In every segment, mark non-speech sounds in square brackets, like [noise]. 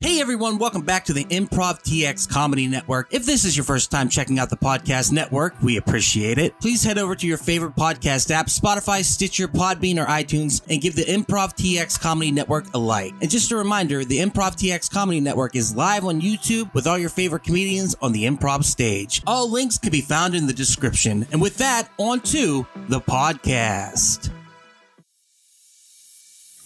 Hey everyone, welcome back to the Improv TX Comedy Network. If this is your first time checking out the podcast network, we appreciate it. Please head over to your favorite podcast app, Spotify, Stitcher, Podbean, or iTunes, and give the Improv TX Comedy Network a like. And just a reminder, the Improv TX Comedy Network is live on YouTube with all your favorite comedians on the improv stage. All links can be found in the description. And with that, on to the podcast.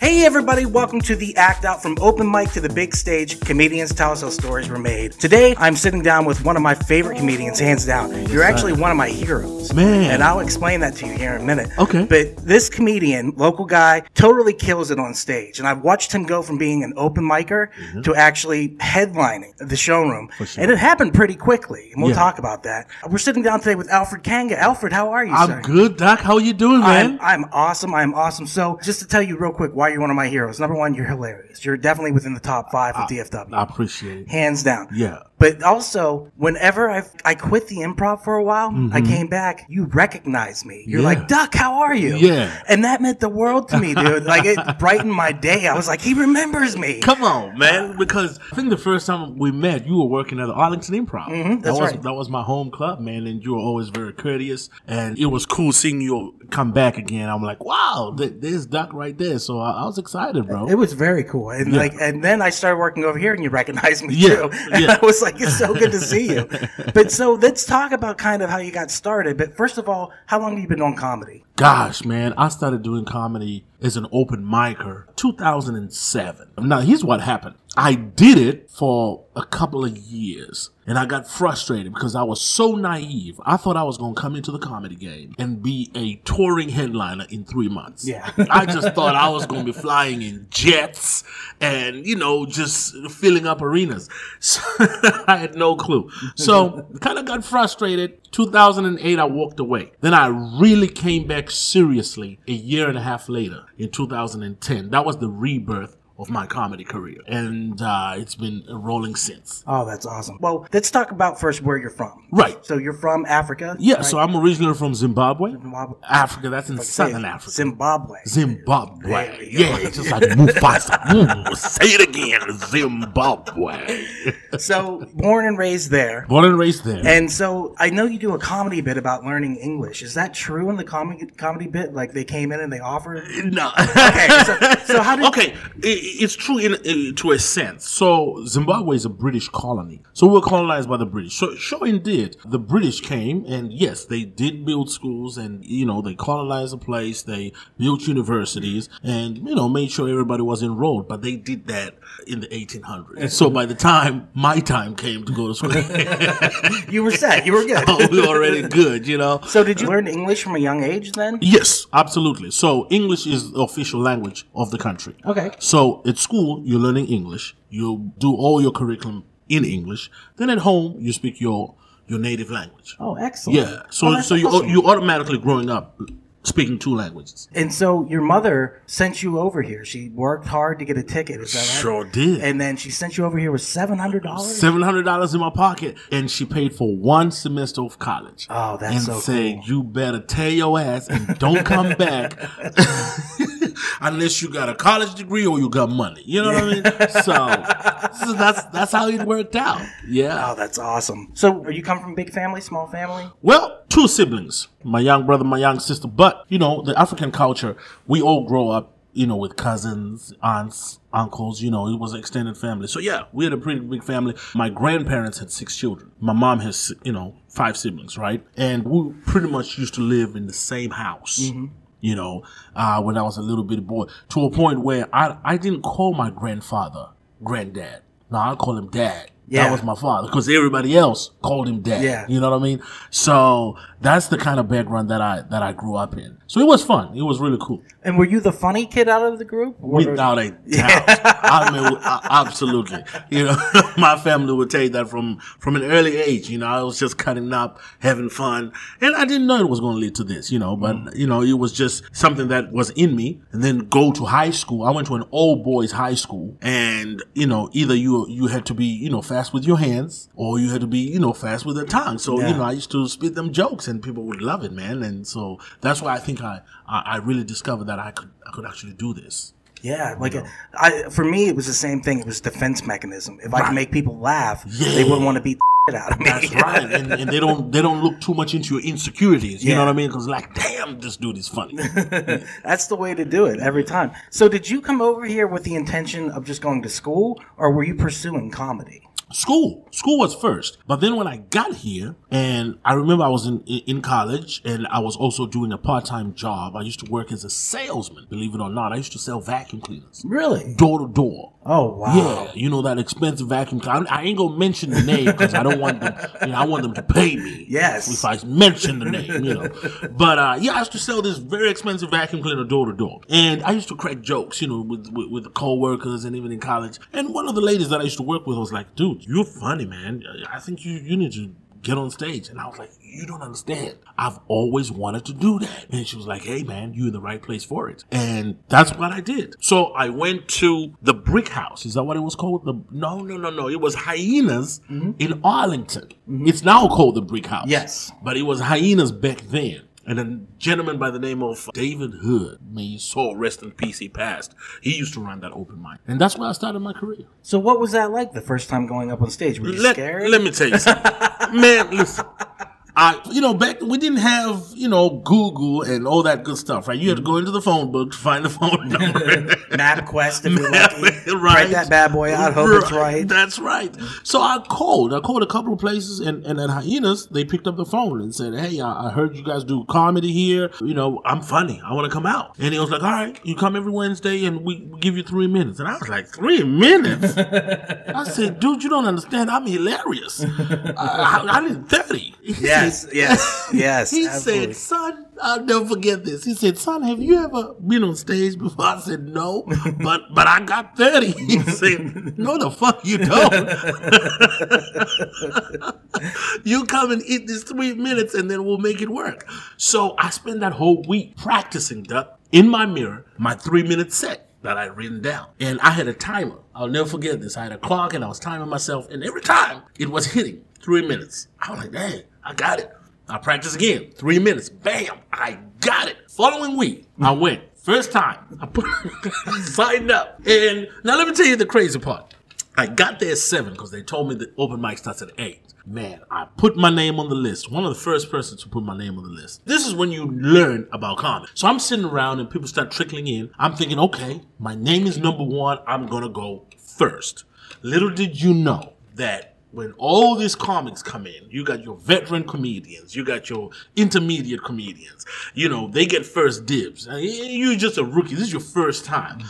Hey everybody, welcome to the Act Out from Open Mic to the Big Stage. Comedians tell us how stories were made. Today, I'm sitting down with one of my favorite comedians, hands down. You're actually one of my heroes. Man. And I'll explain that to you here in a minute. Okay. But this comedian, local guy, totally kills it on stage. And I've watched him go from being an open micer to actually headlining the showroom. Mm-hmm. sure. And it happened pretty quickly. And we'll Yeah. talk about that. We're sitting down today with Alfred Kainga. Alfred, how are you, sir? I'm good, Doc. How are you doing, man? I'm, I'm awesome. I'm awesome. So, just to tell you real quick why you're one of my heroes. Number one, you're hilarious. You're definitely within the top five of DFW. I appreciate it. Hands down. Yeah. But also, whenever I I quit the improv for a while, I came back. You recognize me. You're Mm-hmm. Yeah. like, Doc, how are you? Yeah. And that meant the world to me, dude. like it [laughs] brightened my day. I was like, he remembers me. Come on, man. Because I think the first time we met, you were working at the Arlington Improv. Mm-hmm, that's that was right. that was my home club, man, and you were always very courteous. And it was cool seeing you come back again. I'm like, wow, th- there's Doc right there. So I, I was excited, bro. It was very cool, and Yeah. like, and then I started working over here, and you recognized me Yeah, too. And [laughs] yeah. I was like, "It's so good to see you." But so let's talk about kind of how you got started. But first of all, how long have you been on comedy? Gosh, man, I started doing comedy as an open micer 2007. Now, here's what happened. I did it for a couple of years and I got frustrated because I was so naive. I thought I was going to come into the comedy game and be a touring headliner in three months. Yeah. [laughs] I just thought I was going to be flying in jets and, you know, just filling up arenas. [laughs] So I had no clue. So [laughs] kind of got frustrated. 2008, I walked away. Then I really came back seriously a year and a half later in 2010. That was the rebirth of my comedy career. And uh, it's been rolling since. Oh, that's awesome. Well, let's talk about first where you're from. Right. So you're from Africa. Yeah, right? so I'm originally from Zimbabwe. Zimbabwe. Africa, that's in southern. Africa. Zimbabwe. Zimbabwe. There we go. Yeah, just like Mufasa. [laughs] Mm, say it again, Zimbabwe. so born and raised there. Born and raised there. And so I know you do a comedy bit about learning English. Is that true in the comedy comedy bit? Like they came in and they offered? no. Okay, so, so how did [laughs] okay, it's true in, in to a sense. So Zimbabwe is a British colony. So we were colonized by the British. So sure, indeed, the British came and yes, they did build schools and you know they colonized the place. They built universities and you know made sure everybody was enrolled. But they did that in the 1800s. So by the time my time came to go to school, [laughs] you were set? You were good. [laughs] we were already good. You know. So did you learn English from a young age then? Yes, absolutely. So English is the official language of the country. Okay. So at school, you're learning English. You do all your curriculum in English. Then at home, you speak your your native language. Oh, excellent. Yeah. So Oh, so you awesome. you automatically growing up speaking two languages. And so your mother sent you over here. She worked hard to get a ticket. Is that right? Sure did. And then she sent you over here with seven hundred dollars. Seven hundred dollars in my pocket, and she paid for one semester of college. Oh, that's and so said, cool. "You better tear your ass and don't come back [laughs] [laughs] unless you got a college degree or you got money." You know what I mean? [laughs] So, so that's that's how it worked out. Yeah. Oh, that's awesome. So, are you come from big family, small family? Well, two siblings, my young brother, my young sister. But you know, the African culture, we all grow up, you know, with cousins, aunts, uncles. You know, it was an extended family. So yeah, we had a pretty big family. My grandparents had six children. My mom has, you know, five siblings, right? And we pretty much used to live in the same house. Mm-hmm. You know, uh, when I was a little bitty boy, to a point where I I didn't call my grandfather granddad. No, I call him dad. Yeah. That was my father because everybody else called him dad. Yeah. You know what I mean? So that's the kind of background that I that I grew up in. So it was fun. It was really cool. And were you the funny kid out of the group? Without a [laughs] doubt. I mean, absolutely. You know, [laughs] my family would tell you that from from an early age. You know, I was just cutting up, having fun, and I didn't know it was going to lead to this. You know, but mm. you know, it was just something that was in me. And then go to high school. I went to an old boys high school, and you know, either you you had to be you know fast with your hands, or you had to be you know fast with the tongue. So Yeah. you know, I used to spit them jokes, and people would love it, man. And so that's why I think I I, I really discovered that I could I could actually do this. Yeah, like I for me it was the same thing. It was defense mechanism. If I Right. can make people laugh, Yeah. they wouldn't want to beat the [laughs] shit out of me. That's right, and, and they don't they don't look too much into your insecurities. You Yeah. know what I mean? Because like, damn, this dude is funny. [laughs] That's the way to do it every time. So did you come over here with the intention of just going to school or were you pursuing comedy? school school was first but then when i got here and i remember i was in in college and i was also doing a part-time job i used to work as a salesman believe it or not i used to sell vacuum cleaners Really? door to door Oh wow. yeah, you know that expensive vacuum cleaner. I ain't gonna mention the name because I don't want them. You know, I want them to pay me. [laughs] Yes. If I mention the name, you know. But uh, yeah, I used to sell this very expensive vacuum cleaner door to door, and I used to crack jokes, you know, with, with with the coworkers and even in college. And one of the ladies that I used to work with was like, "Dude, you're funny, man. I think you you need to." Get on stage, and I was like, "You don't understand. I've always wanted to do that." And she was like, "Hey, man, you're in the right place for it." And that's what I did. So I went to the Brick House. Is that what it was called? The no, no, no, no. It was Hyenas mm-hmm. in Arlington. It's now called the Brick House. Yes. but it was Hyenas back then. And a gentleman by the name of David Hood, may his soul rest in peace, he passed. He used to run that open mic. And that's where I started my career. So what was that like the first time going up on stage? Were you Let, scared? let me tell you something. [laughs] Man, listen. I, you know, back we didn't have, you know, Google and all that good stuff, right? You had to go into the phone book to find the [laughs] phone number. [laughs] MapQuest if you're [laughs] lucky. right. Write that bad boy out, hope it's right. That's right. So I called. I called a couple of places, and, and at Hyenas, they picked up the phone and said, Hey, I, I heard you guys do comedy here. You know, I'm funny. I want to come out. And he was like, All right, you come every Wednesday, and we, we give you three minutes. And I was like, Three minutes? I said, Dude, you don't understand. I'm hilarious. I, I, I did 30. He [laughs] Yes, yes, yes, He absolutely. said, Son, I'll never forget this. He said, Son, have you ever been on stage before? I said, No, [laughs] but but I got 30. He [laughs] said, No, the fuck you don't. you come and eat these three minutes and then we'll make it work. So I spent that whole week practicing that in my mirror, my three minute set that I had written down. And I had a timer. I'll never forget this. I had a clock and I was timing myself, and every time it was hitting three minutes. I was like, dang, I got it. I practiced again. Three minutes. Bam, I got it. Following week, I went. First time, I put [laughs] signed up. And now let me tell you the crazy part. I got there at seven because they told me the open mic starts at eight. Man, I put my name on the list. One of the first persons to put my name on the list. This is when you learn about comedy. So I'm sitting around and people start trickling in. I'm thinking, okay, my name is number one. I'm gonna go first. Little did you know that when all these comics come in, you got your veteran comedians, you got your intermediate comedians. You know, they get first dibs. Uh, You're just a rookie. This is your first time.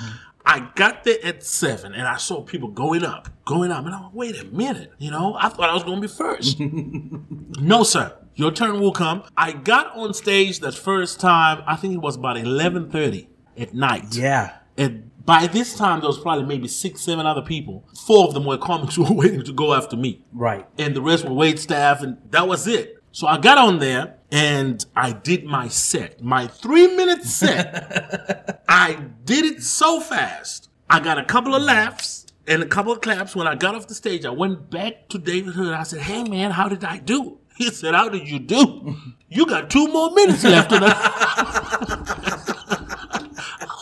I got there at seven and I saw people going up, going up, and I'm like, wait a minute, you know, I thought I was gonna be first. [laughs] no, sir. Your turn will come. I got on stage that first time, I think it was about eleven thirty at night. Yeah. And by this time there was probably maybe six, seven other people. Four of them were comics [laughs] who were waiting to go after me Right. and the rest were wait staff, and that was it. So I got on there and I did my set, my three minute set. [laughs] I did it so fast. I got a couple of laughs and a couple of claps. When I got off the stage, I went back to David Hood. I said, Hey man, how did I do? He said, How did you do? [laughs] You got two more minutes left.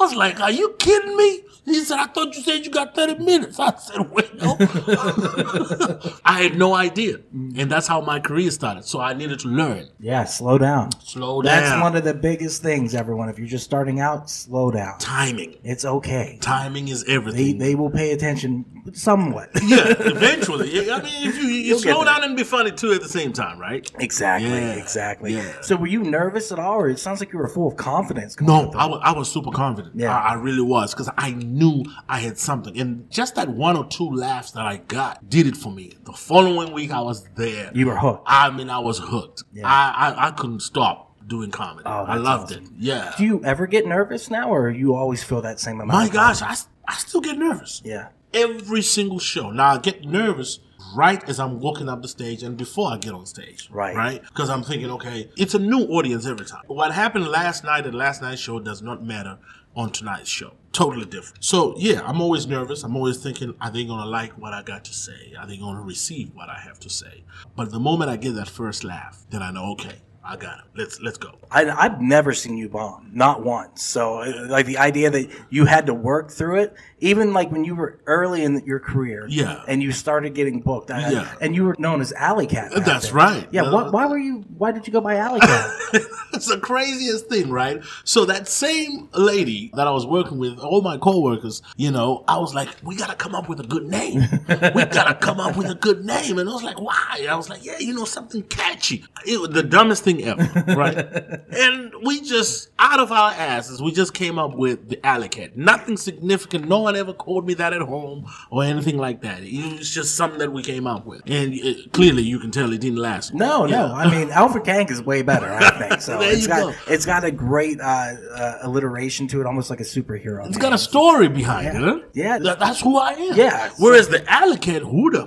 I was like, Are you kidding me? He said, I thought you said you got 30 minutes. I said, wait, Well, [laughs] I had no idea. And that's how my career started. So I needed to learn. Yeah, slow down. Slow down. That's one of the biggest things, everyone. If you're just starting out, slow down. Timing. It's okay. Timing is everything. they will pay attention somewhat. [laughs] yeah, eventually. I mean, if you, you You'll slow down and be funny too at the same time, right? Exactly, Yeah, exactly. yeah. So were you nervous at all, or it sounds like you were full of confidence? No, I was, I was super confident. Yeah. I, I really was because I knew I had something. And just that one or two laughs that I got did it for me. The following week, I was there. You were hooked. I mean, I was hooked. Yeah. I, I, I couldn't stop doing comedy. Oh, I loved awesome. it. Yeah. Do you ever get nervous now, or you always feel that same amount? My gosh. I, I still get nervous. Yeah. Every single show. Now, I get nervous right as I'm walking up the stage and before I get on stage. Right. Right? Because I'm thinking, okay, it's a new audience every time. What happened last night at last night's show does not matter on tonight's show. Totally different. So, yeah, I'm always nervous. I'm always thinking, are they to like what I got to say? Are they to receive what I have to say? But the moment I get that first laugh, then I know, okay, I got him. Let's let's go. I, I've never seen you bomb, not once. So, like the idea that you had to work through it, even like when you were early in your career, Yeah. and you started getting booked, I- Yeah. and you were known as Alley Cat. That's right. Yeah. Uh, What, why were you? Why did you go by Alley Cat? [laughs] it's the craziest thing, right? So that same lady that I was working with, all my coworkers, you know, I was like, we gotta come up with a good name. we gotta come up with a good name. And I was like, why? I was like, yeah, you know, something catchy. It was the dumbest thing ever, right? [laughs] and we just, out of our asses, we just came up with the Alley Cat. Nothing significant. No one ever called me that at home or anything like that. It was just something that we came up with. And uh clearly, you can tell it didn't last. No, Yeah. no. I mean, Alfred Kank is way better. I think [laughs] so. It's got go. it's got a great uh, uh, alliteration to it, almost like a superhero. It's got a story behind it, huh? Yeah. That- that's who I am. Yeah. Whereas the alley cat, who the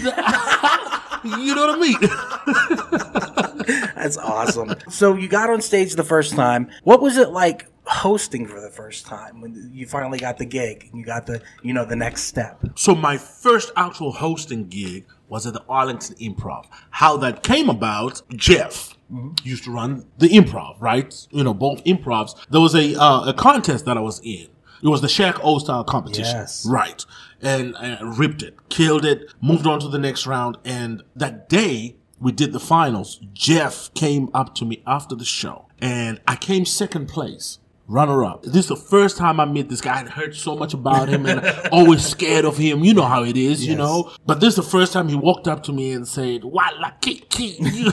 [laughs] you know what I mean? [laughs] That's awesome. so you got on stage the first time. What was it like hosting for the first time when you finally got the gig and you got the you know the next step? so my first actual hosting gig was at the Arlington Improv. How that came about, Jeff used to run the improv, right? You know, both improvs. There was a uh, a contest that I was in. It was the Shaq O style competition, Yes. right? And I ripped it, killed it, moved on to the next round. And that day we did the finals. Jeff came up to me after the show, and I came second place. Runner up. This is the first time I met this guy. I heard so much about him and [laughs] always scared of him. You know how it is, you know. But this is the first time he walked up to me and said, "Wala kiki, you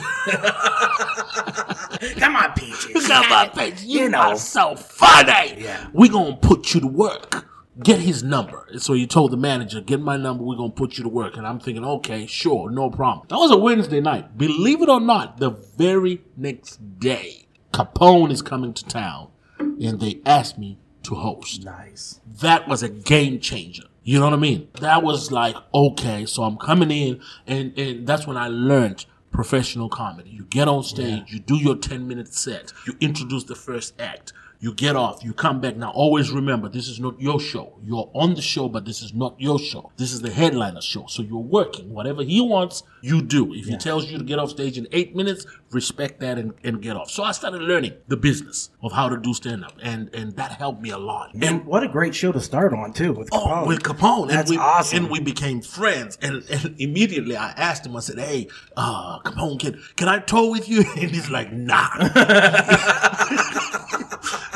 Come on, Peaches. got my face. You, You know. are so funny. Yeah. We gonna put you to work. Get his number." And so he told the manager, "Get my number. We're gonna put you to work." And I'm thinking, "Okay, sure, no problem." That was a Wednesday night. Believe it or not, the very next day, Capone is coming to town, and they asked me to host Nice. that was a game changer. You know what I mean? That was like, okay, so I'm coming in and, and that's when I learned professional comedy. You get on stage, you do your 10 minute set, you introduce the first act, you get off, you come back. Now always remember, this is not your show. You're on the show, but this is not your show. This is the headliner show. So you're working. Whatever he wants, you do. If he tells you to get off stage in eight minutes, respect that and, and get off. So I started learning the business of how to do stand up and, and that helped me a lot. And And what a great show to start on too with Oh, Capone. with Capone. That's and we, awesome. And we became friends. And, and immediately I asked him, I said, hey, uh, Capone, can, can I tour with you? [laughs] And he's like, nah. [laughs] [laughs]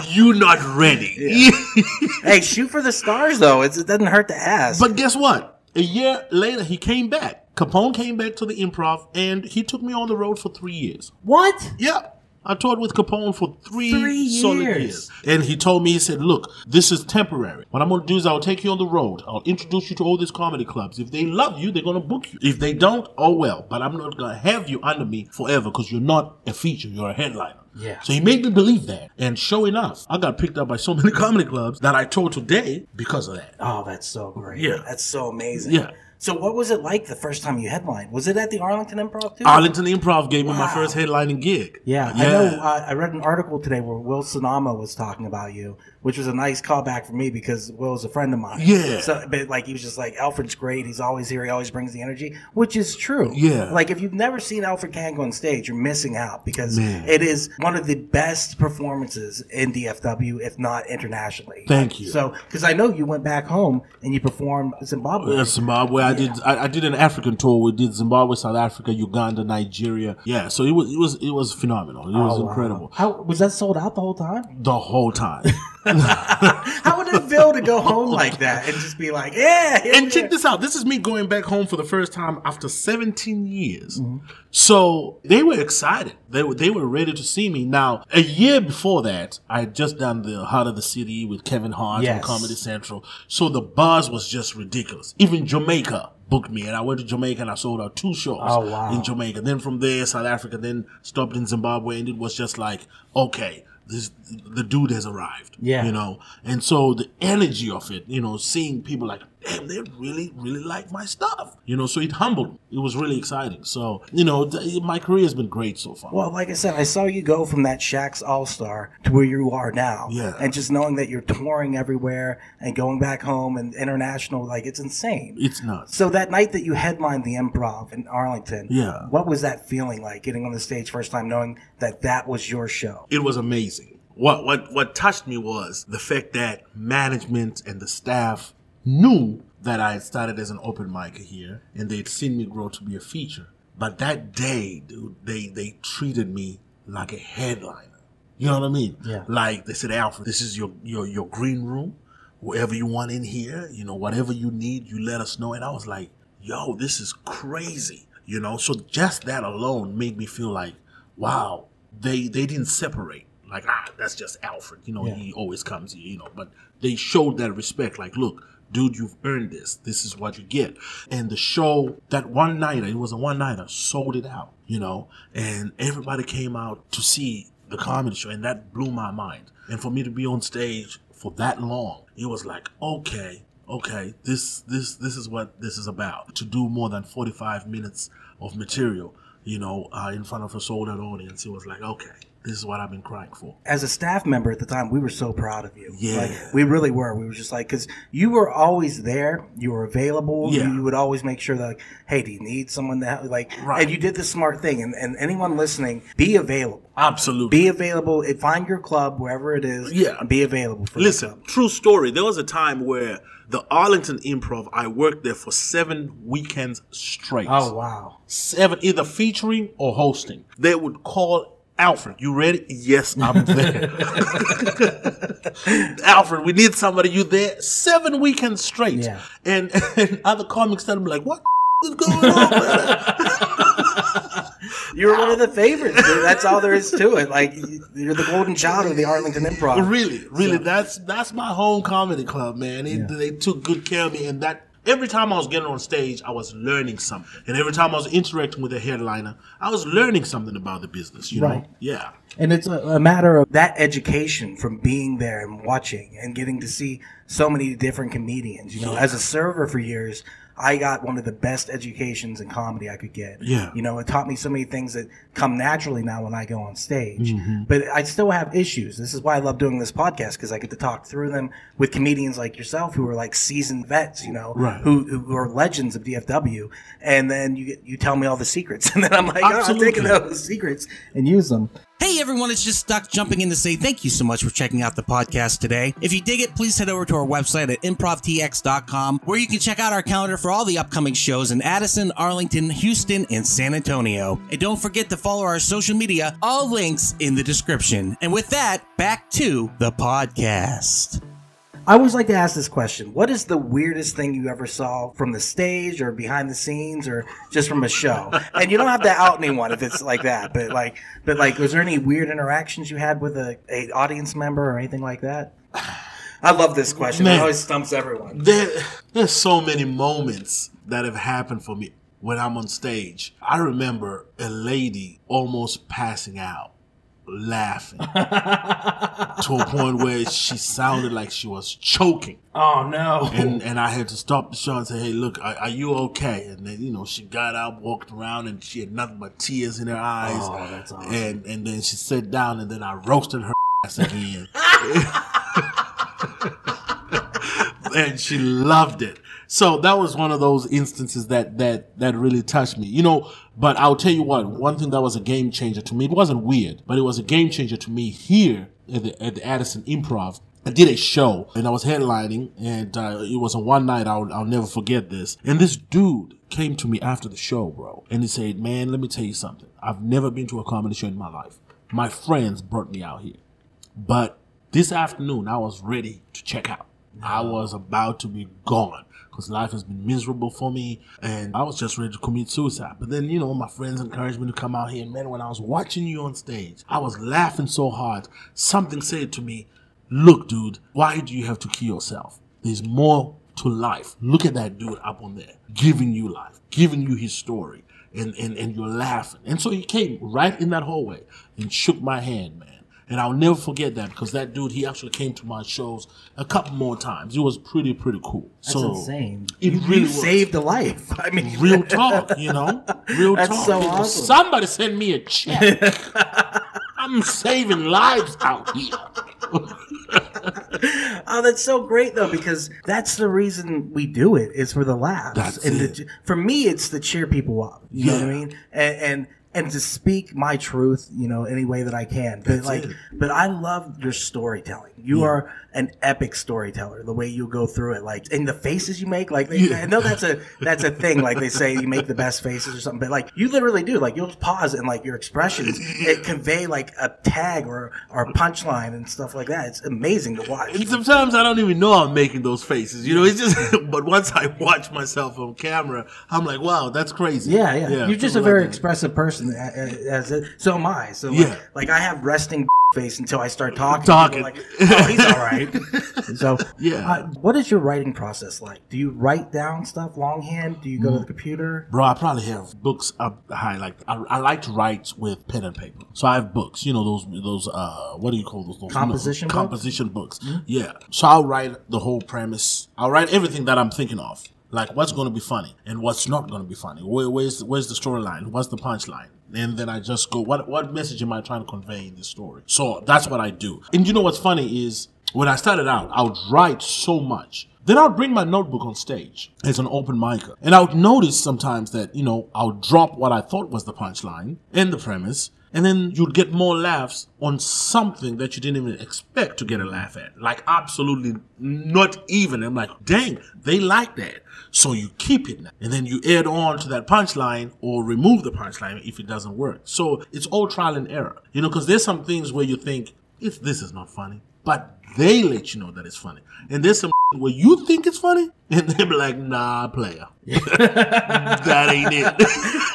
you not ready. [laughs] hey, shoot for the stars though. It's, it doesn't hurt to ask. but guess what? A year later, he came back. Capone came back to the improv and he took me on the road for three years. what? Yeah. I toured with Capone for three, Three solid years. years. And he told me, he said, look, this is temporary. What I'm going to do is I'll take you on the road. I'll introduce you to all these comedy clubs. If they love you, they're going to book you. If they don't, oh well. But I'm not going to have you under me forever because you're not a feature. You're a headliner. Yeah. So he made me believe that. And sure enough, I got picked up by so [laughs] many comedy clubs that I tour today because of that. Oh, that's so great. Yeah. That's so amazing. Yeah. So what was it like the first time you headlined? Was it at the Arlington Improv too? Arlington Improv gave me my Wow. first headlining gig. Yeah, I know. Uh, I read an article today where Will Sonama was talking about you, which was a nice callback for me because Will's a friend of mine. Yeah. So, but like he was just like Alfred's great. He's always here. He always brings the energy, which is true. Yeah. Like if you've never seen Alfred Kank on stage, you're missing out because Man. it is one of the best performances in DFW, if not internationally. Thank you. So, because I know you went back home and you performed Zimbabwe. Uh, Zimbabwe. I did. I, I did an African tour. We did Zimbabwe, South Africa, Uganda, Nigeria. Yeah. So it was. It was. It was phenomenal. It oh, was Oh, wow. incredible How was that sold out the whole time? the whole time. [laughs] How would it feel to go home like that and just be like, yeah, and check this out. This is me going back home for the first time after 17 years. Mm-hmm. So they were excited. They were they were ready to see me. Now a year before that, I had just done the Hart of the City with Kevin Hart Yes. on Comedy Central. So the buzz was just ridiculous. Even Jamaica booked me, and I went to Jamaica and I sold out two shows Oh, wow. in Jamaica. Then from there, South Africa. Then stopped in Zimbabwe, and it was just like okay. This, the dude has arrived, Yeah. you know, and so the energy of it, you know, seeing people like damn, they really, really like my stuff. You know, so it humbled me. It was really exciting. So, you know, th- my career has been great so far. Well, like I said, I saw you go from that Shaq's All Star to where you are now. Yeah. And just knowing that you're touring everywhere and going back home and international, like it's insane. it's nuts. So that night that you headlined the Improv in Arlington, Yeah. what was that feeling like getting on the stage first time, knowing that that was your show? it was amazing. What what what touched me was the fact that management and the staff knew that I had started as an open micer here, and they'd seen me grow to be a feature. But that day, dude, they they treated me like a headliner. You know what I mean? Yeah. Like they said, Alfred, this is your your your green room. Whatever you want in here, you know, whatever you need, you let us know. And I was like, yo, this is crazy. You know, so just that alone made me feel like, wow, they they didn't separate. Like, ah, that's just Alfred. You know, Yeah. he always comes here, you know. But they showed that respect. Like, look, dude, you've earned this. This is what you get. And the show, that one nighter, it was a one nighter, sold it out, you know, and everybody came out to see the comedy show, and that blew my mind. And for me to be on stage for that long, it was like, okay, okay, this this this is what this is about. To do more than forty five minutes of material, you know, uh, in front of a sold out audience, it was like, okay, this is what I've been crying for. As a staff member at the time, we were so proud of you. Yeah. Like, we really were. We were just like, because you were always there. You were available. Yeah. You would always make sure that, like, hey, do you need someone to help? Like, Right. and you did the smart thing. And, and anyone listening, be available. Absolutely. Be available. Find your club wherever it is. Yeah. and Be available for Listen, true story. There was a time where the Arlington Improv, I worked there for seven weekends straight. Oh wow. Seven, either featuring or hosting. They would call Alfred, you ready? Yes, I'm there. [laughs] Alfred, we need somebody. You there? Seven weekends straight. Yeah. And, and other comics tell me like, what is going on? man?" You were one of the favorites. That's all there is to it. Like you're the golden child of the Arlington Improv. really, really, that's that's my home comedy club, man. It, They took good care of me, and that every time I was getting on stage, I was learning something, and every time I was interacting with a headliner, I was learning something about the business. You Right. know? Yeah. And it's a, a matter of that education from being there and watching and getting to see so many different comedians. You know, Yeah. as a server for years, I got one of the best educations in comedy I could get. Yeah. You know, it taught me so many things that come naturally now when I go on stage. Mm-hmm. But I still have issues. This is why I love doing this podcast because I get to talk through them with comedians like yourself who are like seasoned vets, you know, Right. who, who are legends of DFW. And then you get, you tell me all the secrets. [laughs] And then I'm like, oh, I'm taking those secrets and use them. Hey everyone, it's just Doc jumping in to say thank you so much for checking out the podcast today. If you dig it, please head over to our website at improvtx.com where you can check out our calendar for all the upcoming shows in Addison, Arlington, Houston, and San Antonio. And don't forget to follow our social media, all links in the description. And with that, back to the podcast. I always like to ask this question. What is the weirdest thing you ever saw from the stage or behind the scenes or just from a show? And you don't have to out anyone if it's like that, but like but like was there any weird interactions you had with a, a audience member or anything like that? I love this question. It always stumps everyone. There, there's so many moments that have happened for me when I'm on stage. I remember a lady almost passing out, laughing to a point where she sounded like she was choking. Oh no. And and I had to stop the show and say, "Hey, look, are, are you okay?" And then you know she got up, walked around, and she had nothing but tears in her eyes. Oh, that's awesome. And and then she sat down, and then I roasted her [laughs] ass again. [laughs] and she loved it. So that was one of those instances that that that really touched me. You know, but I'll tell you what, one thing that was a game changer to me, it wasn't weird, but it was a game changer to me here at the at the Addison Improv. I did a show and I was headlining and uh, it was a one night I'll, I'll never forget this. And this dude came to me after the show, bro. And he said, man, let me tell you something. I've never been to a comedy show in my life. My friends brought me out here. But this afternoon, I was ready to check out. I was about to be gone because life has been miserable for me and I was just ready to commit suicide. But then, you know, my friends encouraged me to come out here. And man, when I was watching you on stage, I was laughing so hard. Something said to me, Look, dude, why do you have to kill yourself? There's more to life. Look at that dude up on there, giving you life, giving you his story, and, and, and you're laughing. And so he came right in that hallway and shook my hand, man. And I'll never forget that because that dude, he actually came to my shows a couple more times. It was pretty, pretty cool. That's so insane. It you, really you saved a life. [laughs] I mean, Real [laughs] talk, you know? Real That's talk. so awesome. Somebody send me a check. [laughs] I'm saving lives out here. Oh, that's so great though, because that's the reason we do it is for the laughs. That's and it. To, for me, it's to cheer people up. You know what I mean? And, and and to speak my truth, you know, any way that I can. But That's like, it. but I love your storytelling. You are an epic storyteller. The way you go through it, like, and the faces you make, like, they, Yeah. I know that's a that's a thing. Like they say, you make the best faces or something. But like, you literally do. Like, you'll pause and like your expressions it convey like a tag or or punchline and stuff like that. It's amazing to watch. And sometimes I don't even know I'm making those faces. You know, it's just. [laughs] but once I watch myself on camera, I'm like, wow, that's crazy. Yeah, yeah. You're just a very like expressive person. A- a- As it, so am I. So like, Yeah. like I have resting [laughs] face until I start talking. Talking. Like, oh, he's all right. [laughs] so Yeah. uh, what is your writing process like? Do you write down stuff longhand? Do you go to the Mm. computer? Bro, I probably have books up high. Like I, I like to write with pen and paper, so I have books. You know those those uh what do you call those? those Composition books? composition books. Yeah. So I'll write the whole premise. I'll write everything that I'm thinking of, like what's going to be funny and what's not going to be funny. Where, where's where's the storyline? What's the punchline? And then I just go, what what message am I trying to convey in this story? So that's what I do. And you know what's funny is when I started out, I would write so much. Then I would bring my notebook on stage as an open micer. And I would notice sometimes that, you know, I would drop what I thought was the punchline and the premise. And then you'd get more laughs on something that you didn't even expect to get a laugh at. Like absolutely not even. I'm like, dang, they like that. So you keep it now. And then you add on to that punchline or remove the punchline if it doesn't work. So it's all trial and error. You know, because there's some things where you think, if this is not funny, but they let you know that it's funny. And there's some where you think it's funny, [laughs] and they be like, nah, player. [laughs] that ain't it. [laughs]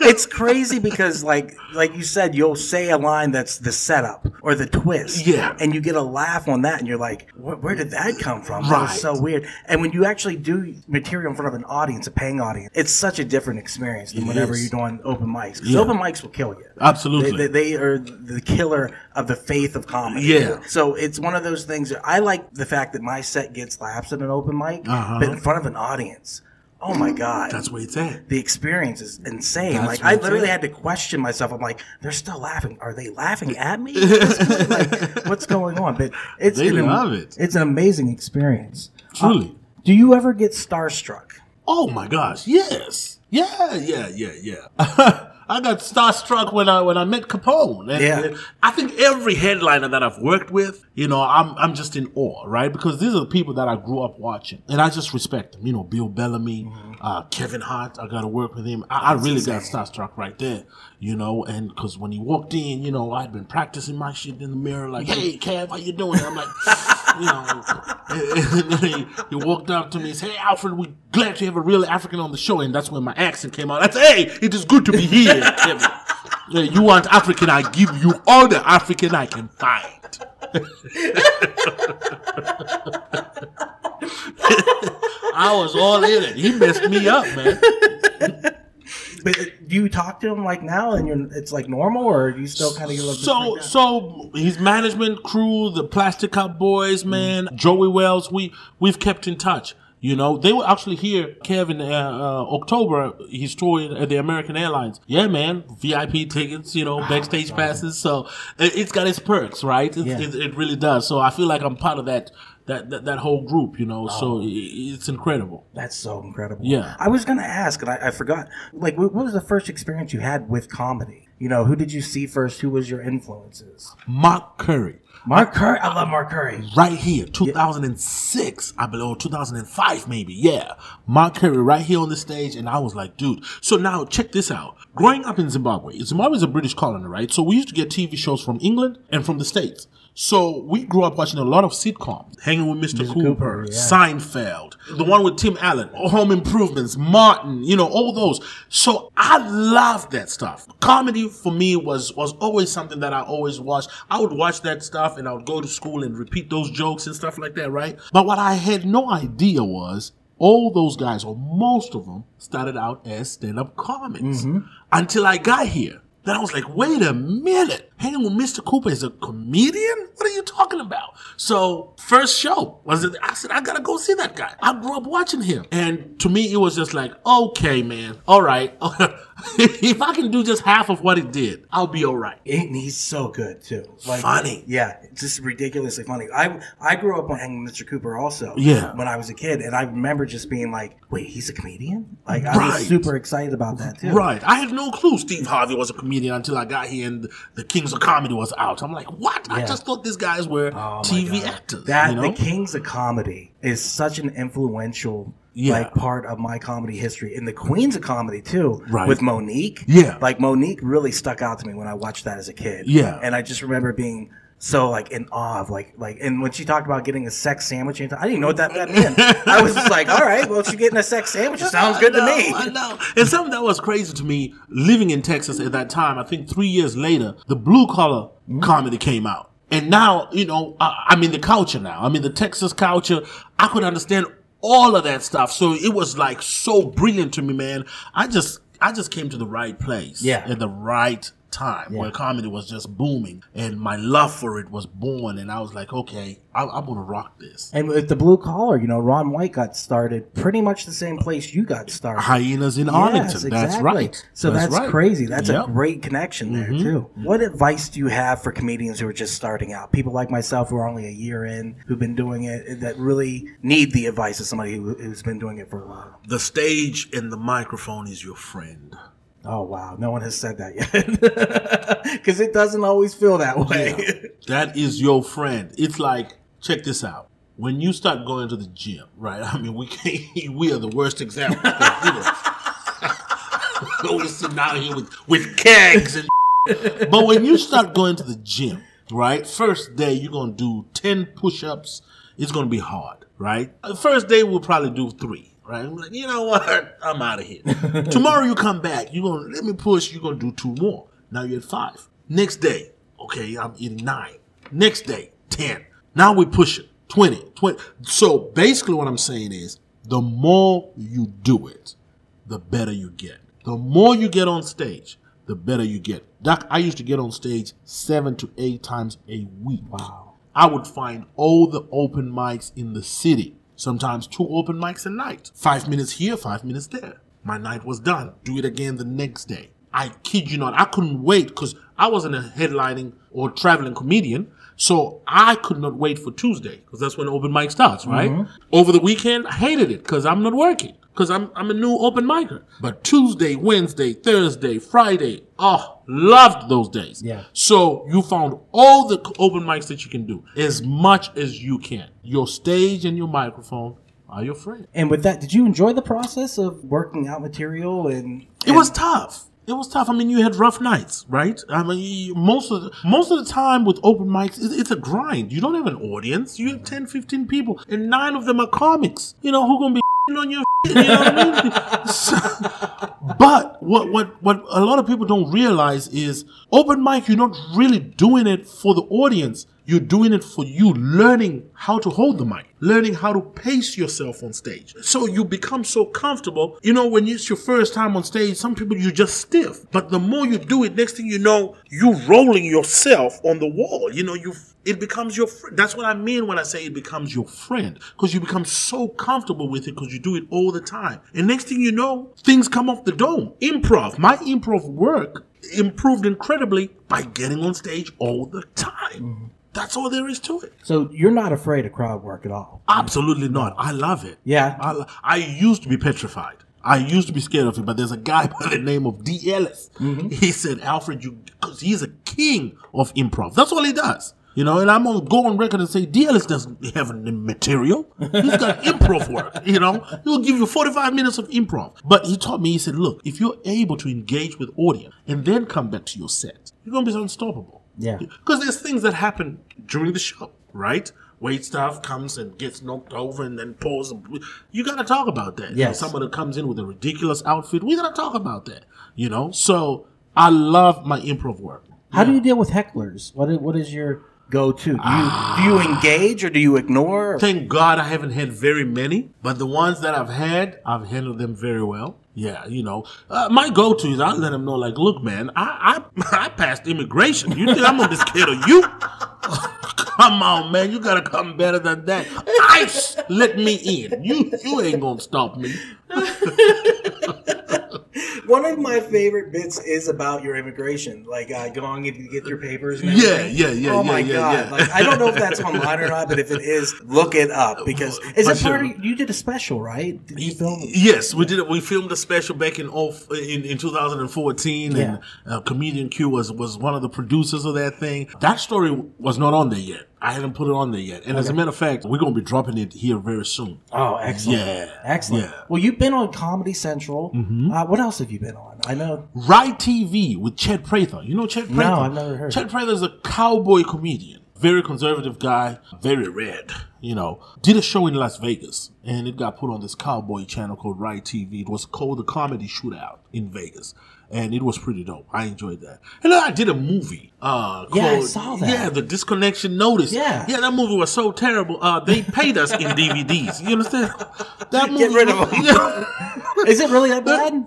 it's crazy because like like you said, you'll say a line that's the setup or the twist. Yeah. And you get a laugh on that and you're like, where, did that come from? That was so weird. And when you actually do material in front of an audience, a paying audience, it's such a different experience than It whenever is. you're doing open mics. Because Yeah. open mics will kill you. Absolutely. They, they, they are the killer of the faith of comedy. Yeah. So it's one of those things. That I like the fact that my set gets laughs at an open mic, Uh-huh. but in front of an audience. Oh my god! That's what it's at. the experience is insane. That's like I literally it. had to question myself. I'm like, they're still laughing. Are they laughing at me? at this point? like, what's going on? But it's They an, love it. It's an amazing experience. Truly. Uh, do you ever get starstruck? Oh my gosh, yes. Yeah, yeah, yeah, yeah. [laughs] I got starstruck when I when I met Capone. And, Yeah. and I think every headliner that I've worked with, you know, I'm I'm just in awe, right? Because these are the people that I grew up watching, and I just respect them. You know, Bill Bellamy, mm-hmm. Uh, Kevin Hart. I got to work with him. I, I really got starstruck right there, you know. And because when he walked in, you know, I'd been practicing my shit in the mirror, like, "Hey, Kev, how you doing?" And I'm like, [laughs] you know, [laughs] and then he, he walked up to me and said, "Hey, Alfred, we're glad to have a real African on the show." And that's when my accent came out. I said, "Hey, it is good to be here, Kevin. Yeah, you want African? I give you all the African I can find." [laughs] I was all in it. He messed me up, man. But do you talk to him like now, and you're it's like normal, or do you still kind of get a little? So, bit freaked out? so his management crew, the Plastic Cup Boyz, man, Joey Wells, we we've kept in touch. You know, they were actually here, Kevin, uh, uh, October. His tour at the American Airlines. Yeah, man, VIP tickets, you know, backstage passes. So it, it's got its perks, right? It, Yeah. it, it really does. So I feel like I'm part of that that that, that whole group. You know, so i it's incredible. That's so incredible. Yeah. I was gonna ask, and I, I forgot. Like, what was the first experience you had with comedy? You know, who did you see first? Who was your influences? Mark Curry. Mark Curry. I love Mark Curry. right here, 2006, I believe, or 2005 maybe. Yeah, Mark Curry right here on the stage, and I was like, dude. So now check this out. Growing up in Zimbabwe, Zimbabwe is a British colony, right? So we used to get TV shows from England and from the States. So we grew up watching a lot of sitcoms, hanging with Mr. Cooper, Cooper, yeah. Seinfeld, the one with Tim Allen, Home Improvements, Martin, you know, all those. So I loved that stuff. Comedy for me was was always something that I always watched. I would watch that stuff and I would go to school and repeat those jokes and stuff like that, right? But what I had no idea was all those guys, or most of them, started out as stand-up comics mm-hmm. until I got here. Then I was like, wait a minute. Hanging with Mr. Cooper is a comedian? What are you talking about? So first show was it? I said I gotta go see that guy. I grew up watching him, and to me it was just like, okay, man, all right. [laughs] if I can do just half of what he did, I'll be all right. And he's so good too. Like, Funny. Yeah, just ridiculously funny. I I grew up on hanging with Mr. Cooper also. Yeah. When I was a kid, and I remember just being like, "Wait, he's a comedian?" Like I Right. was super excited about that too. Right. I had no clue Steve Harvey was a comedian until I got here and the Kings of Comedy was out. I'm like, what? I just thought these guys were Oh TV God. actors. That you know? the Kings of Comedy is such an influential Yeah. like part of my comedy history, and the Queens of Comedy too, Right. with Mo'Nique. Yeah. like Mo'Nique really stuck out to me when I watched that as a kid. Yeah. and I just remember being so like in awe of like like and when she talked about getting a sex sandwich, I didn't even know what that, that meant. [laughs] I was just like, all right, well, she's getting a sex sandwich, it sounds good to me. I know. And something that was crazy to me, living in Texas at that time, I think three years later, the blue collar mm-hmm. comedy came out. And now, you know, I, I'm in the culture now. I'm in the Texas culture. I could understand all of that stuff. So it was like so brilliant to me, man. I just, I just came to the right place. Yeah. At the right time where comedy was just booming and my love for it was born. And I was like, okay, I, I'm going to rock this. And with the blue collar, you know, Ron White got started pretty much the same place you got started. Hyenas in Yes, Arlington. That's exactly. right. So that's, right. crazy. That's Yep. Mm-hmm. a great connection there too. What advice do you have for comedians who are just starting out? People like myself who are only a year in, who've been doing it, that really need the advice of somebody who, who's been doing it for a while. The stage and the microphone is your friend. Oh wow, no one has said that yet, [laughs] because it doesn't always feel that way. [laughs] That is your friend. It's like, check this out. When you start going to the gym, right? I mean, we can't, [laughs] we are the worst example. we're sitting out here with, with kegs and but when you start going to the gym, right? First day you're gonna do ten push-ups. It's gonna be hard, right? First day we'll probably do three, right? I'm like, you know what? [laughs] I'm out of here. [laughs] Tomorrow you come back. You're gonna let me push. You're gonna do two more. Now you're at five. Next day, okay, I'm eating nine. Next day, ten. Now we're pushing 20, 20. So basically, what I'm saying is, the more you do it, the better you get. The more you get on stage, the better you get. Doc, I used to get on stage seven to eight times a week. Wow. I would find all the open mics in the city. Sometimes two open mics a night. Five minutes here, five minutes there. My night was done. Do it again the next day. I kid you not. I couldn't wait because I wasn't a headlining or traveling comedian. So I could not wait for Tuesday because that's when open mic starts, right? Mm-hmm. Over the weekend, I hated it because I'm not working because I'm, I'm a new open micer. But Tuesday, Wednesday, Thursday, Friday, oh, loved those days. Yeah. So you found all the open mics that you can do as much as you can. Your stage and your microphone are your friend. And with that, did you enjoy the process of working out material and? It was tough. It was tough. I mean, you had rough nights, right? I mean, most of the, most of the time with open mics, it- it's a grind. You don't have an audience. You have 10, 15 people, and nine of them are comics. You know who gonna be [laughs] on your. You know what I mean? So- but what what what a lot of people don't realize is open mic. You're not really doing it for the audience. You're doing it for you, learning how to hold the mic, learning how to pace yourself on stage. So you become so comfortable. You know, when it's your first time on stage, some people you're just stiff. But the more you do it, next thing you know, you're rolling yourself on the wall. You know, you it becomes your friend. That's what I mean when I say it becomes your friend. Because you become so comfortable with it because you do it all the time. And next thing you know, things come off the dome. Improv. My improv work improved incredibly by getting on stage all the time. Mm-hmm. That's all there is to it. So you're not afraid of crowd work at all. Absolutely not. I love it. Yeah. I, I used to be petrified. I used to be scared of it, but there's a guy [laughs] by the name of D. Ellis. Mm-hmm. He said, Alfred, you, because he's a king of improv. That's all he does. You know, and I'm gonna go on record and say DLS doesn't have any material. He's got [laughs] improv work. You know, he'll give you 45 minutes of improv. But he taught me. He said, "Look, if you're able to engage with audience and then come back to your set, you're gonna be unstoppable." Yeah. Because there's things that happen during the show, right? Wait staff comes and gets knocked over and then pulls. You got to talk about that. You know, someone that comes in with a ridiculous outfit, we got to talk about that. You know, so I love my improv work. How do you deal with hecklers? What is, what is your go to? Do you do you engage or do you ignore? Thank God I haven't had very many, but the ones that I've had, I've handled them very well. Yeah, you know, uh, my go-to is I let them know, like, look, man, I I, I passed immigration. You think I'm gonna be scared you? [laughs] come on, man, you gotta come better than that. ICE, let me in. You you ain't gonna stop me. [laughs] One of my favorite bits is about your immigration, like uh, going in to get your papers. And Yeah, everything. yeah, yeah, Oh yeah, my yeah, god! yeah. Like I don't know if that's online or not, but if it is, look it up [laughs] because is it part sure. of you did a special, right? Did you film? Yes, we did it. We filmed a special back in off in, in 2014, Yeah. and uh, comedian Q was was one of the producers of that thing. That story was not on there yet. I haven't put it on there yet, and as a matter of fact, we're gonna be dropping it here very soon. Oh, excellent! Yeah, excellent. yeah. Well, you've been on Comedy Central. Uh, what else have you been on? I know. Ride TV with Chad Prather. You know Chad Prather? No, I've never heard. Chad Prather is a cowboy comedian. Very conservative guy, very red, you know. Did a show in Las Vegas and it got put on this cowboy channel called Ride TV. It was called the Comedy Shootout in Vegas. And it was pretty dope. I enjoyed that. And then I did a movie. Uh, Yeah, I called- saw that. Yeah, the Disconnection Notice. Yeah. Yeah, that movie was so terrible. Uh, they paid us in DVDs. You understand? That movie. Get rid of 'em. Yeah. [laughs] Is it really that bad?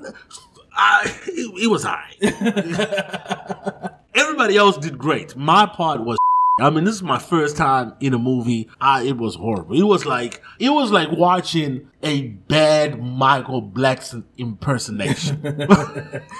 I, it, it was high. [laughs] Everybody else did great. My part was. I mean, this is my first time in a movie. I, it was horrible. It was like it was like watching a bad Michael Blackson impersonation. [laughs] [laughs] what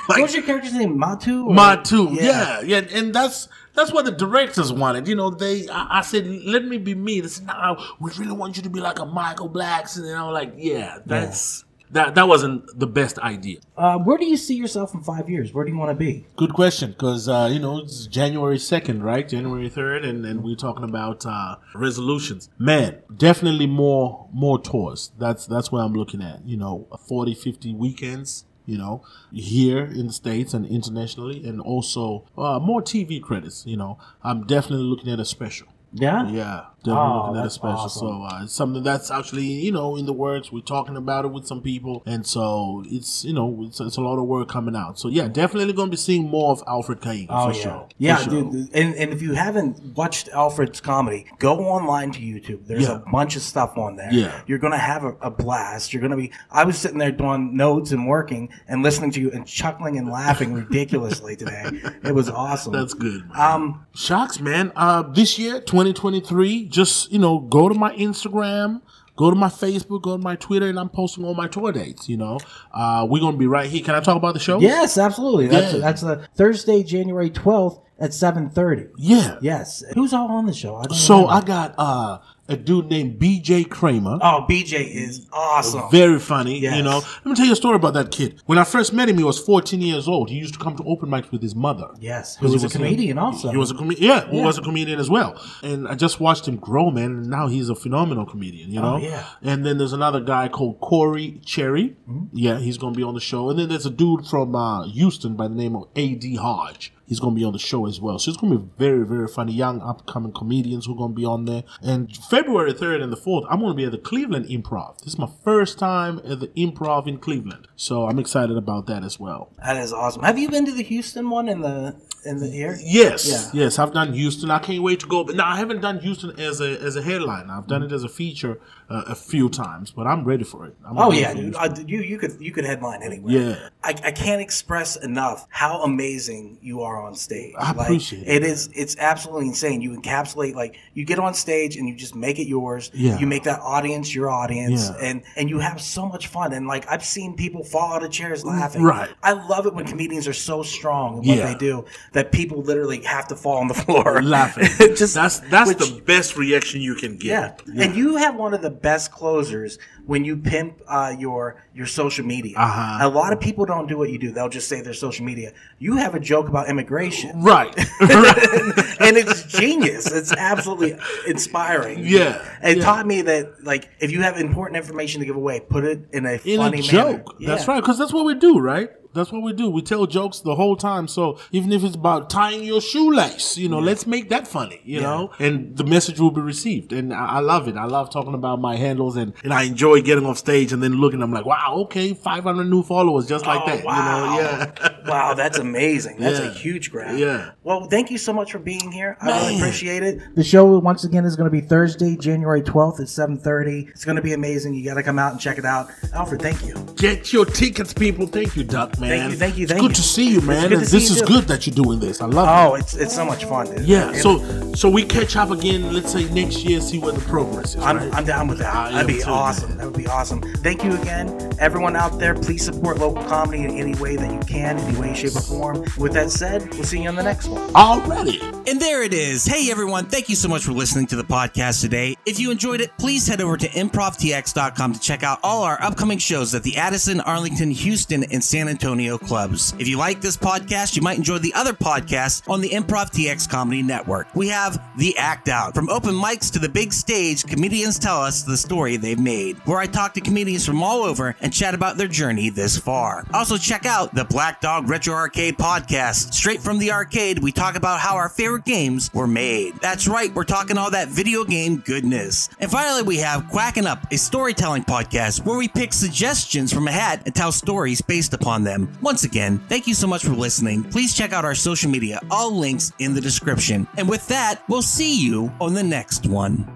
like was your character's name? Matu? or- my two, yeah. yeah, and that's that's what the directors wanted. You know, they I, I said, let me be me. They said, no, we really want you to be like a Michael Blackson, and I was like, yeah, that's that that wasn't the best idea. Uh, where do you see yourself in five years? Where do you want to be? Good question, because uh, you know it's January second, right? January third, and, and we're talking about uh, resolutions. Man, definitely more more tours. That's that's what I'm looking at. You know, 40, 50 weekends. You know, here in the states and internationally, and also uh, more TV credits. You know, I'm definitely looking at a special. Yeah. Yeah, definitely Oh, looking at a special. awesome. So uh, something that's actually you know in the works. We're talking about it with some people, and so it's you know it's, it's a lot of work coming out. So yeah, definitely going to be seeing more of Alfred Kainga Oh for yeah, sure. yeah, For sure. dude. And and if you haven't watched Alfred's comedy, go online to YouTube. There's Yeah. a bunch of stuff on there. Yeah. you're gonna have a, a blast. You're gonna be. I was sitting there doing notes and working and listening to you and chuckling and laughing ridiculously [laughs] today. It was awesome. That's good. Man. Um, Shocks, man. Uh, this year, 2023, just you know, go to my Instagram. Go to my Facebook, go to my Twitter, and I'm posting all my tour dates. You know, uh, we're gonna be right here. Can I talk about the show? yes, absolutely. That's Yeah. that's a Thursday, January twelfth at seven thirty. Yeah. Yes. Who's all on the show? I don't So remember. I got uh, a dude named BJ Kramer. oh, BJ is awesome. Very funny, Yes. you know. Let me tell you a story about that kid. When I first met him, he was 14 years old. He used to come to open mics with his mother. yes, who Because was a comedian also. He was a comedian. Yeah, who Yeah. was a comedian as well. And I just watched him grow, man. And now he's a phenomenal comedian. You know. Oh, yeah. And then there's another guy called Corey Cherry. Mm-hmm. Yeah, he's gonna be on the show. And then there's a dude from uh, Houston by the name of A.D. Hodge. He's gonna be on the show as well. So it's gonna be very, very funny. Young upcoming comedians who are gonna be on there. And February 3rd and the 4th, I'm gonna be at the Cleveland Improv. This is my first time at the Improv in Cleveland. So I'm excited about that as well. That is awesome. Have you been to the Houston one in the in the year? Yes, Yeah. yes, I've done Houston. I can't wait to go. But no, I haven't done Houston as a as a headline. I've done it as a feature uh, a few times, but I'm ready for it. I'm Oh yeah, dude. Uh, you you could you could headline anywhere. Yeah. I, I can't express enough how amazing you are on stage. I Like, appreciate it, it. is it's absolutely insane. You encapsulate like you get on stage and you just make it yours. Yeah. You make that audience your audience, Yeah. and and you have so much fun. And like I've seen people fall out of chairs laughing. Right. I love it when comedians are so strong in what Yeah. they do that people literally have to fall on the [laughs] floor laughing. [laughs] just that's that's which- the best reaction you can get. yeah. and you have one of the best closers when you pimp uh, your your social media. Uh-huh. A lot of people don't do what you do; they'll just say their social media. You have a joke about immigration, Right. [laughs] and it's genius. It's absolutely inspiring. Yeah, it yeah. taught me that like if you have important information to give away, put it in a In funny a joke. manner. That's right, because that's what we do, right? That's what we do. We tell jokes the whole time. So even if it's about tying your shoelace, you know, let's make that funny, you know, and the message will be received. And I, I love it. I love talking about my handles and, and I enjoy getting off stage and then looking. I'm like, wow, okay, 500 new followers just like Oh, that. wow. You know, yeah. [laughs] wow, that's amazing. That's Yeah. a huge grab. Yeah. Well, thank you so much for being here. I really appreciate it. The show once again is going to be Thursday, January 12th at 7:30. It's going to be amazing. You got to come out and check it out. Alfred, thank you. Get your tickets, people. Thank you, Doc, man. Thank you, thank you, It's thank good you. to see you, man. good to see this you is too. good that you're doing this. I love it. Oh, it's it's so much fun, dude. Yeah, so so we catch up again. Let's say next year, see what the progress is. I'm, right? I'm down with that. I That'd be too, awesome. man. That would be awesome. Thank you again, everyone out there. Please support local comedy in any way that you can, any way, shape, or form. With that said, we'll see you on the next one. Already. And there it is. Hey everyone, thank you so much for listening to the podcast today. If you enjoyed it, please head over to improvtx.com to check out all our upcoming shows at the Addison, Arlington, Houston, and San Antonio clubs. If you like this podcast, you might enjoy the other podcasts on the Improv TX Comedy Network. We have The Act Out. From open mics to the big stage, comedians tell us the story they've made, where I talk to comedians from all over and chat about their journey this far. Also, check out the Black Dog Retro Arcade podcast. Straight from the arcade, we talk about how our favorite games were made. That's right, we're talking all that video game goodness. And finally, we have Quacking Up, a storytelling podcast where we pick suggestions from a hat and tell stories based upon them. Once again, thank you so much for listening. Please check out our social media, all links in the description. And with that, we'll see you on the next one.